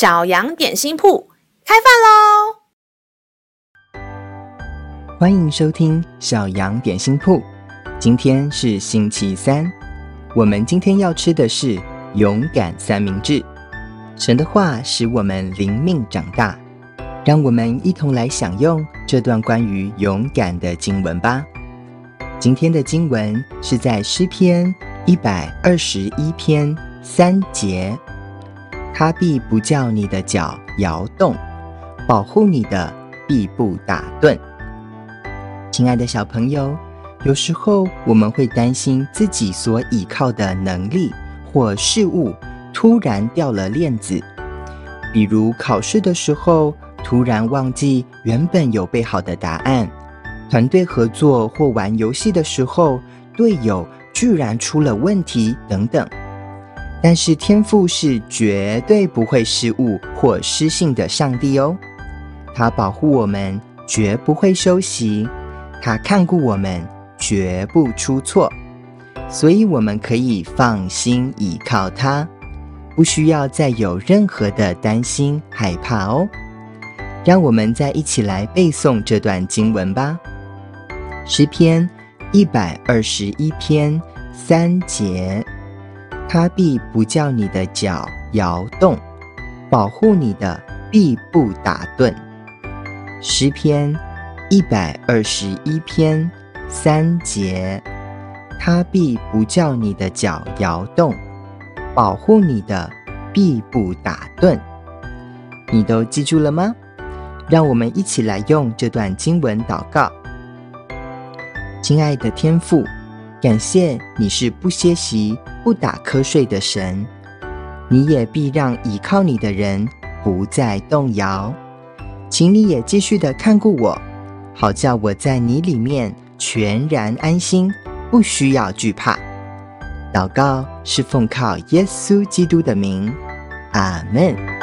小羊点心铺开饭喽！欢迎收听小羊点心铺。今天是星期三，我们今天要吃的是勇敢三明治。神的话使我们灵命长大，让我们一同来享用这段关于勇敢的经文吧。今天的经文是在诗篇一百二十一篇三节。他必不叫你的脚摇动，保护你的必不打盹。亲爱的小朋友，有时候我们会担心自己所倚靠的能力或事物突然掉了链子，比如考试的时候突然忘记原本有备好的答案，团队合作或玩游戏的时候队友居然出了问题等等。但是天父是绝对不会失误或失信的上帝哦，他保护我们，绝不会休息；他看顾我们，绝不出错。所以我们可以放心依靠他，不需要再有任何的担心害怕哦。让我们再一起来背诵这段经文吧，《诗篇》一百二十一篇三节。他必不叫你的脚摇动，保护你的必不打盹。诗篇一百二十一篇三节，他必不叫你的脚摇动，保护你的必不打盹。你都记住了吗？让我们一起来用这段经文祷告。亲爱的天父。感谢你是不歇息、不打瞌睡的神，你也必让倚靠你的人不再动摇。请你也继续的看顾我，好叫我在你里面全然安心，不需要惧怕。祷告是奉靠耶稣基督的名，阿门。